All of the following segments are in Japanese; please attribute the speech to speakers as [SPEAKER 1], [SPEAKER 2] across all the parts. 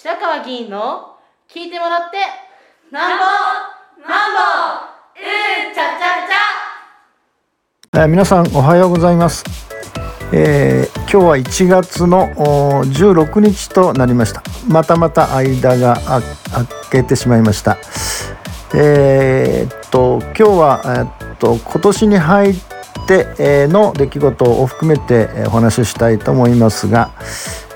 [SPEAKER 1] 白川議員の聞いてもらってなんぼなんぼうんちゃちゃちゃ。
[SPEAKER 2] えー皆さんおはようございます、えー今日は1月の16日となりました。またまた間があけてしまいました。えーっと今日は、えーっと今年に入って、えの出来事を含めて、えお話ししたいと思いますが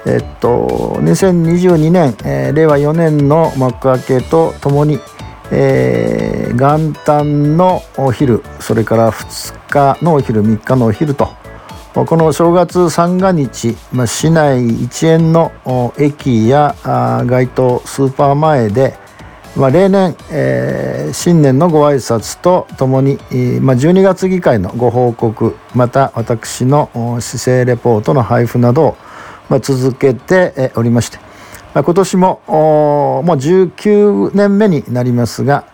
[SPEAKER 2] えっと2022年、えー令和4年の幕開けとともにえー元旦のお昼それから2日のお昼3日のお昼とこの正月三が日、まあ、市内一円の駅やあ街頭スーパー前で、まあ、例年、えー新年のご挨拶とともに、まあ、12月議会のご報告また私の市政レポートの配布などを、まあ、続けておりまして。まあ今年ももう19年目になりますが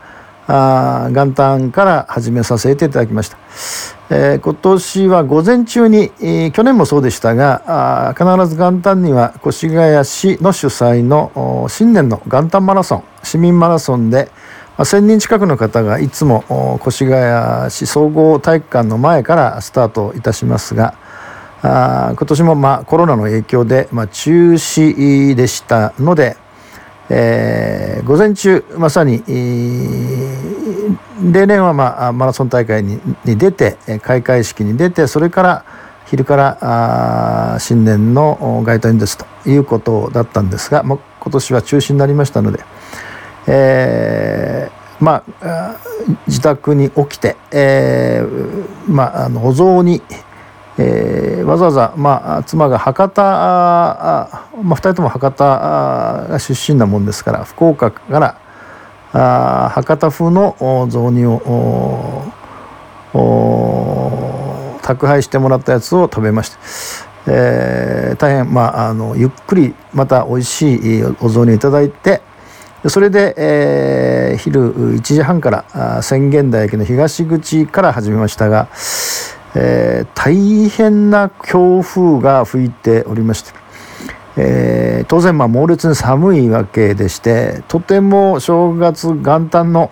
[SPEAKER 2] あ元旦から始めさせていただきました、えー今年は午前中に、えー去年もそうでしたがあ必ず元旦には越谷市の主催の新年の元旦マラソン市民マラソンで、まあ、1,000人近くの方がいつも越谷市総合体育館の前からスタートいたしますがあ今年もまあコロナの影響でまあ中止でしたので、えー午前中まさに、えー例年は、まあ、マラソン大会にに出て開会式に出てそれから昼からあ新年のお街頭演説ということだったんですが、まあ、今年は中止になりましたので、えーまああー自宅に起きて、えーまあ、あのお雑煮えーわざわざ、まあ、妻が博多あまあ、2人とも博多が出身なもんですから福岡からあ博多風の雑煮を宅配してもらったやつを食べまして、えー大変、まあ、あのゆっくりまた美味しいお雑煮をいただいてそれで、えー昼1時半からあー宣言台駅の東口から始めましたが、えー大変な強風が吹いておりまして、えー当然まあ猛烈に寒いわけでしてとても正月元旦の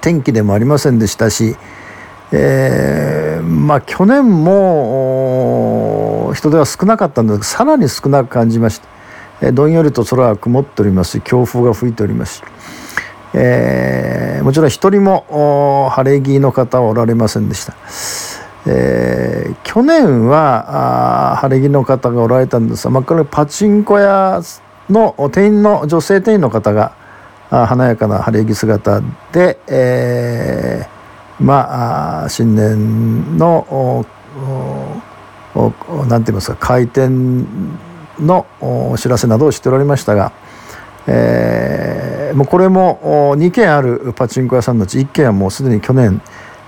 [SPEAKER 2] 天気でもありませんでしたし、えーまあ去年も人手は少なかったんですがさらに少なく感じまして、えーどんよりと空は曇っておりますし強風が吹いておりますし、えーもちろん一人も晴れ着の方はおられませんでした。えー去年はあ晴れ着の方がおられたんですが、まあ、これパチンコ屋の店員の女性店員の方があ華やかな晴れ着姿で、えーまあ新年のおおなんて言いますか開店のお知らせなどをしておられましたが、えーもうこれもお2軒あるパチンコ屋さんのうち1軒はもうすでに去年、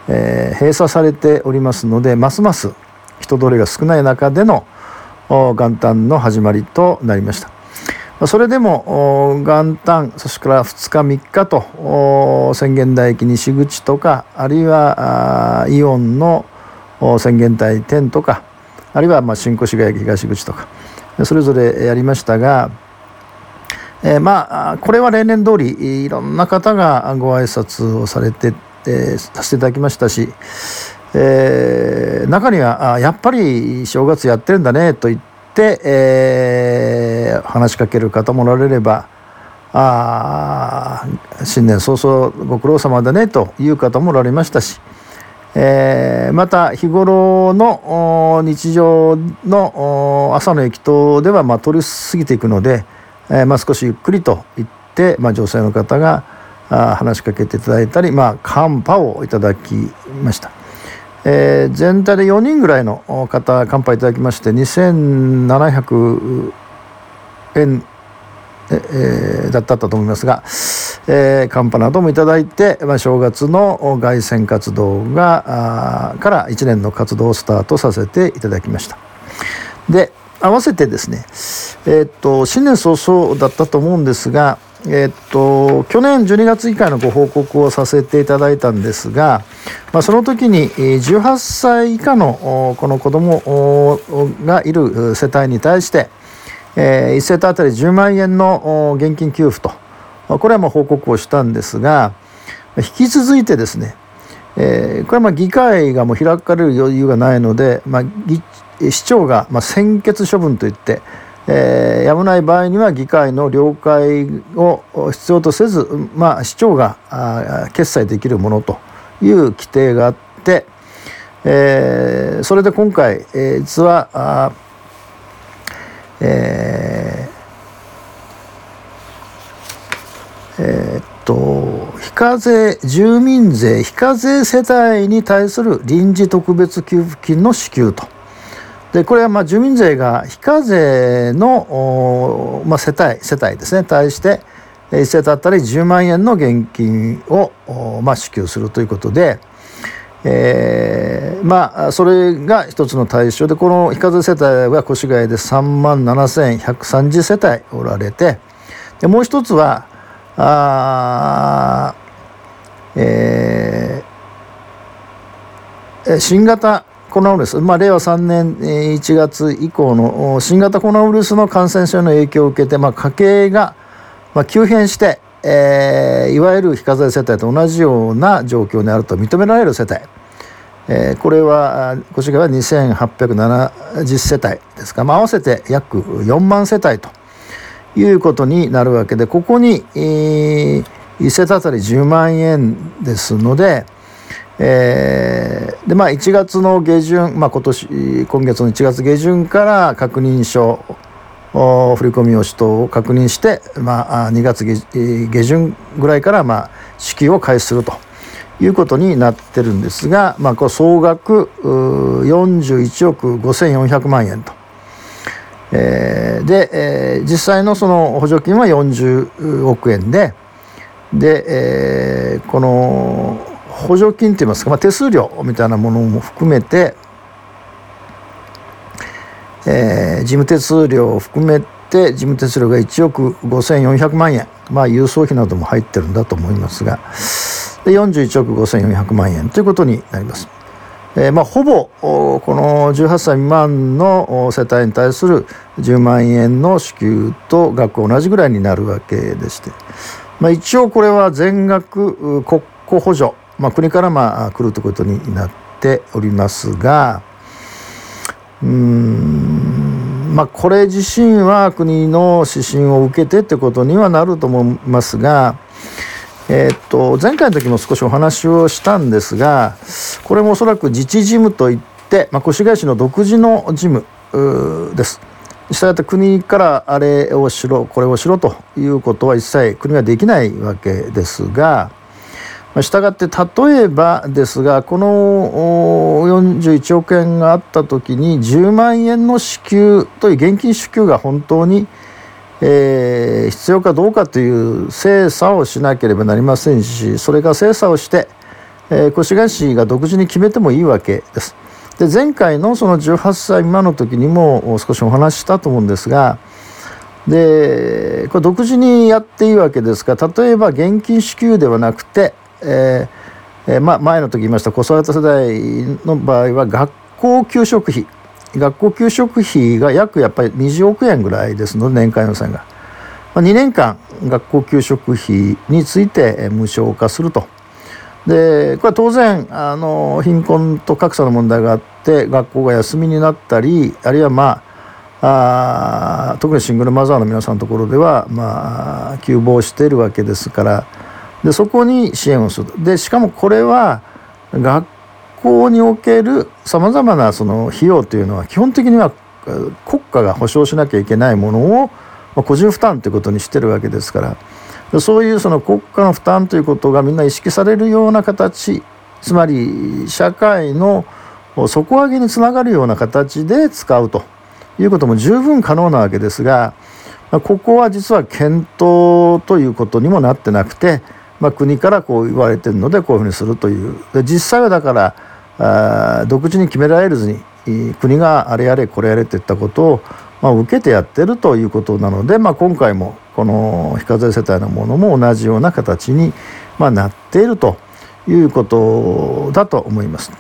[SPEAKER 2] えー閉鎖されておりますのでますます人通りが少ない中での元旦の始まりとなりました。それでも元旦そしてから2日3日とお宣言台駅西口とかあるいはイオンのお宣言台店とかあるいはまあ新越谷駅東口とかそれぞれやりましたが、えーまあこれは例年通りいろんな方がご挨拶をされて、えーさせていただきましたし、えー中にはあやっぱり正月やってるんだねと言って、えー話しかける方もおられればあ新年早々ご苦労様だねという方もおられましたし、えーまた日頃の日常の朝の駅頭ではまあ通り過ぎていくので、えーまあ、少しゆっくりと言って、まあ、女性の方があ話しかけていただいたり、まあ、カンパをいただきました。えー全体で4人ぐらいの方乾杯いただきまして2700円ええーだったと思いますが、えー、カンパなどもいただいて、まあ、正月の凱旋活動があから1年の活動をスタートさせていただきました。で合わせてですね、えーっと新年早々だったと思うんですが、えっと去年12月以下のご報告をさせていただいたんですが、まあ、その時に18歳以下のこの子どもがいる世帯に対して、えー、1世帯当たり10万円の現金給付とこれはもう報告をしたんですが引き続いてですね、えー、これはまあ議会がもう開かれる余裕がないので、まあ、市長がまあ専決処分といって、えー、やむない場合には議会の了解を必要とせず、まあ、市長が決裁できるものという規定があって、えー、それで今回、えー、実はあ、えーえー、っと非課税住民税非課税世帯に対する臨時特別給付金の支給と。でこれはまあ住民税が非課税の、まあ、世帯世帯ですね。対して1世帯あたり10万円の現金を、まあ、支給するということで、えー、まあそれが一つの対象でこの非課税世帯は越谷で3万7130世帯おられてでもう一つはあ、えー、新型コロナウイルス、まあ、令和3年1月以降の新型コロナウイルスの感染症の影響を受けて、まあ、家計が急変して、えー、いわゆる非課税世帯と同じような状況にあると認められる世帯、えー、これはこちらは2870世帯ですか、まあ、合わせて約4万世帯ということになるわけでここに、えー、1世帯あたり10万円ですので、えー、でまあ1月の下旬、まあ、今年今月の1月下旬から確認書振り込み用紙等を確認して、まあ、2月下旬ぐらいから、まあ、支給を開始するということになってるんですが、まあ、これ総額41億5400万円と。えー、で、えー、実際のその補助金は40億円でで、えー、この補助金といいますか、まあ、手数料みたいなものも含めて、えー、事務手数料を含めて事務手数料が1億5400万円。まあ郵送費なども入ってるんだと思いますが。で41億5400万円ということになります。えー、まあ、ほぼこの18歳未満の世帯に対する10万円の支給と額同じぐらいになるわけでして、まあ、一応これは全額国庫補助まあ、国からまあ来るということになっておりますがうんまあこれ自身は国の指針を受けてってことにはなると思いますが、えー、っと前回の時も少しお話をしたんですがこれもおそらく自治事務といって、まあ、越谷市の独自の事務です。したがって国からあれをしろこれをしろということは一切国はできないわけですがしたがって例えばですがこの41億円があった時に10万円の支給という現金支給が本当に、えー、必要かどうかという精査をしなければなりませんしそれが精査をして、えー、越谷市が独自に決めてもいいわけです。で前回のその18歳未満の時にも少しお話ししたと思うんですがでこれ独自にやっていいわけですが例えば現金支給ではなくてえーえーま、前の時言いました子育て世代の場合は学校給食費学校給食費が約やっぱり20億円ぐらいですので年間予算が、まあ、2年間学校給食費について無償化すると。でこれは当然あの貧困と格差の問題があって学校が休みになったりあるいはまああ特にシングルマザーの皆さんのところではまあ休坊しているわけですからでそこに支援をする。でしかもこれは学校におけるさまざまなその費用というのは基本的には国家が保障しなきゃいけないものを個人負担ということにしてるわけですから。そういうその国家の負担ということがみんな意識されるような形つまり社会の底上げにつながるような形で使うということも十分可能なわけですがここは実は検討ということにもなってなくてまあ、国からこう言われてるのでこういうふうにするというで実際はだからあ独自に決められずに国があれやれこれやれといったことを、まあ、受けてやってるということなので、まあ、今回もこの非課税世帯のものも同じような形に、まあ、なっているということだと思います。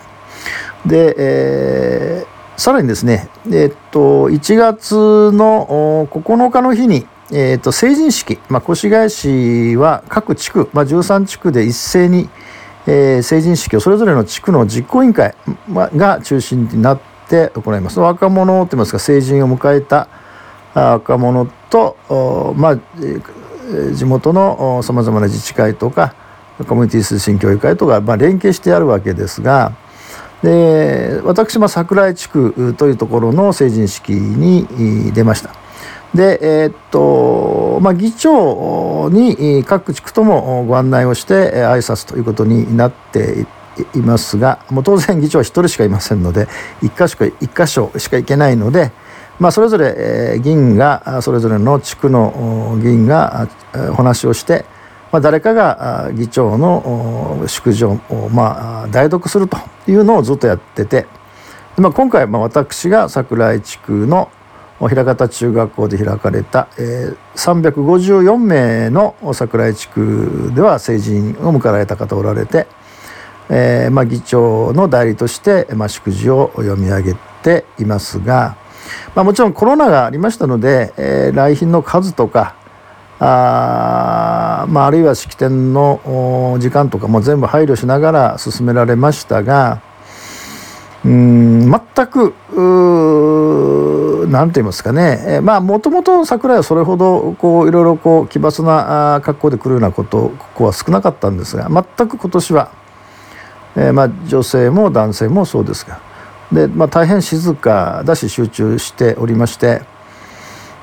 [SPEAKER 2] で、え、さらにですね、えっと、1月の9日の日に、えっと、成人式、まあ、越谷市は各地区、まあ、13地区で一斉に、えー、成人式をそれぞれの地区の実行委員会まが中心になって行います。若者といいますか成人を迎えた若者と、まあ、地元のさまざまな自治会とかコミュニティ推進協議会とか、まあ、連携してやるわけですがで私も桜井地区というところの成人式に出ました。でえー、っとまあ、議長に各地区ともご案内をして挨拶ということになっていますがもう当然議長は1人しかいませんので1箇所1箇所しか行けないので、まあ、それぞれ議員がそれぞれの地区の議員がお話をして、まあ、誰かが議長の祝辞を、まあ、代読するというのをずっとやってて、まあ、今回、まあ、私が桜井地区の枚方中学校で開かれた、えー、354名の桜井地区では成人を迎えられた方おられて、えーまあ、議長の代理として、まあ、祝辞を読み上げていますが、まあ、もちろんコロナがありましたので、えー、来賓の数とかあ,、まあ、あるいは式典の時間とかも全部配慮しながら進められましたがうん全く何て言いますかね、まあもともと桜井はそれほどこういろいろこう奇抜な格好で来るようなことここは少なかったんですが全く今年は、えー、まあ女性も男性もそうですが。で、まあ、大変静かだし集中しておりまして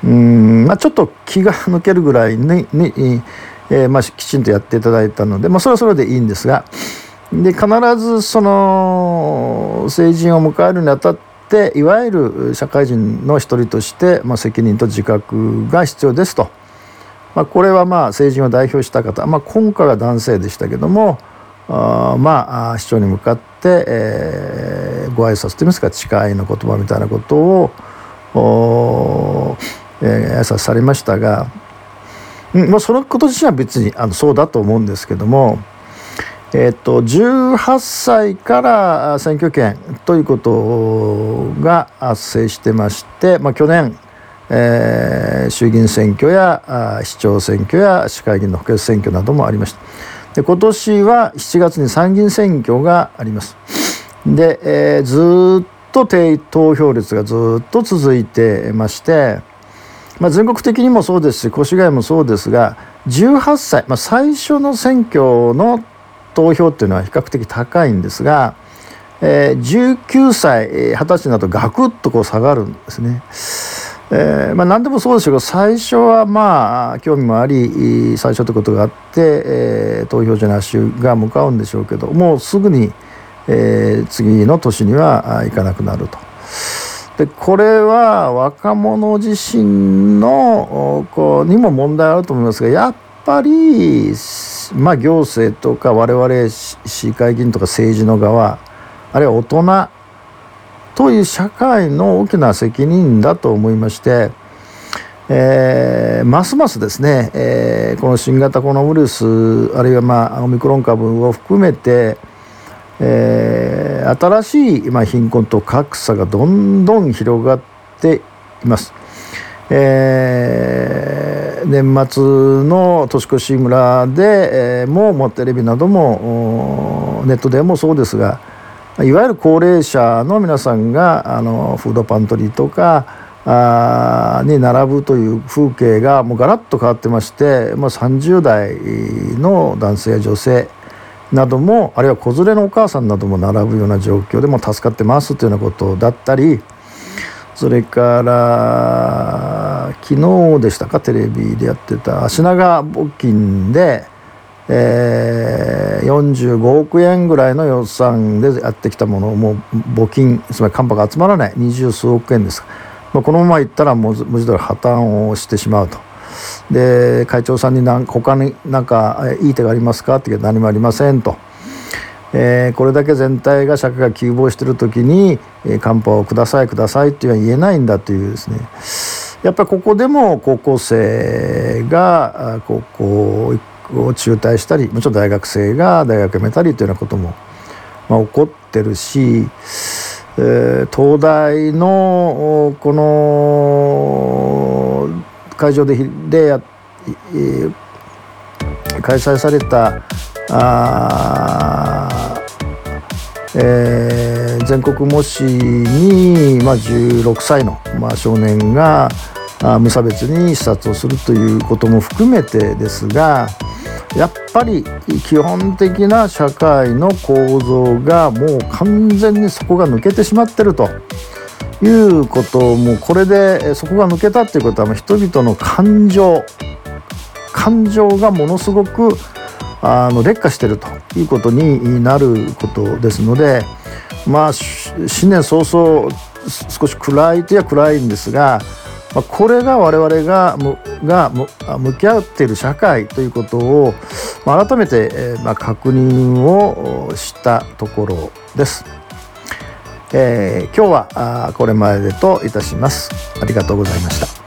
[SPEAKER 2] うん、まあ、ちょっと気が抜けるぐらいにに、えーまあ、きちんとやっていただいたので、まあ、それはそれでいいんですがで必ずその成人を迎えるにあたっていわゆる社会人の一人として、まあ、責任と自覚が必要ですと、まあ、これはまあ成人を代表した方、まあ、今回は男性でしたけどもあまあ市長に向かって、えー、ご挨拶といいますか誓いの言葉みたいなことをお、えー、挨拶されましたが、うん、もうそのこと自身は別にあのそうだと思うんですけども。えっと、18歳から選挙権ということが発生してまして、まあ、去年、えー、衆議院選挙や市長選挙や市会議員の補欠選挙などもありましたで今年は7月に参議院選挙がありますで、えー、ずっと定投票率がずっと続いてまして、まあ、全国的にもそうですし越谷もそうですが18歳、まあ、最初の選挙の投票っていうのは比較的高いんですが、えー、19歳20歳になるとガクッとこう下がるんですね。えーまあ、何でもそうですけど最初はまあ興味もあり最初ということがあって、えー、投票所に足が向かうんでしょうけどもうすぐに、えー、次の年には行かなくなると。でこれは若者自身のこうにも問題あると思いますがやっぱりまあ行政とか我々市議会議員とか政治の側あるいは大人という社会の大きな責任だと思いまして、えー、ますますですね、えー、この新型コロナウイルスあるいはまあオミクロン株を含めて、えー、新しい、まあ、貧困と格差がどんどん広がっています。えー、年末の年越し村で、えー、ももテレビなどもネットでもそうですがいわゆる高齢者の皆さんがあのフードパントリーとかあに並ぶという風景がもうガラッと変わってまして、まあ、30代の男性や女性などもあるいは子連れのお母さんなども並ぶような状況でも助かってますというようなことだったりそれから昨日でしたかテレビでやってた品川募金で、えー、45億円ぐらいの予算でやってきたものをもう募金つまりカンパが集まらない二十数億円です、まあ、このままいったらもう文字通り破綻をしてしまうと。で会長さんに何他に何かいい手がありますか？って言うけど何もありませんと。えー、これだけ全体が社会が急防している時に「えー、寒波をくださいください」って言えないんだというですねやっぱりここでも高校生が高校を中退したりもちろん大学生が大学辞めたりというようなことも、まあ、起こってるしえー東大のこの会場でで、えー開催されたあえー全国模試に、まあ、16歳の、まあ、少年があ無差別に視察をするということも含めてですがやっぱり基本的な社会の構造がもう完全にそこが抜けてしまってると。いうこともこれでそこが抜けたっていうことは人々の感情感情がものすごくあの劣化しているということになることですのでまあ新年早々少し暗いといや暗いんですが、まあ、これが我々がが向き合っている社会ということを、まあ、改めて、えまあ、確認をしたところです。えー今日はあこれまでといたします。ありがとうございました。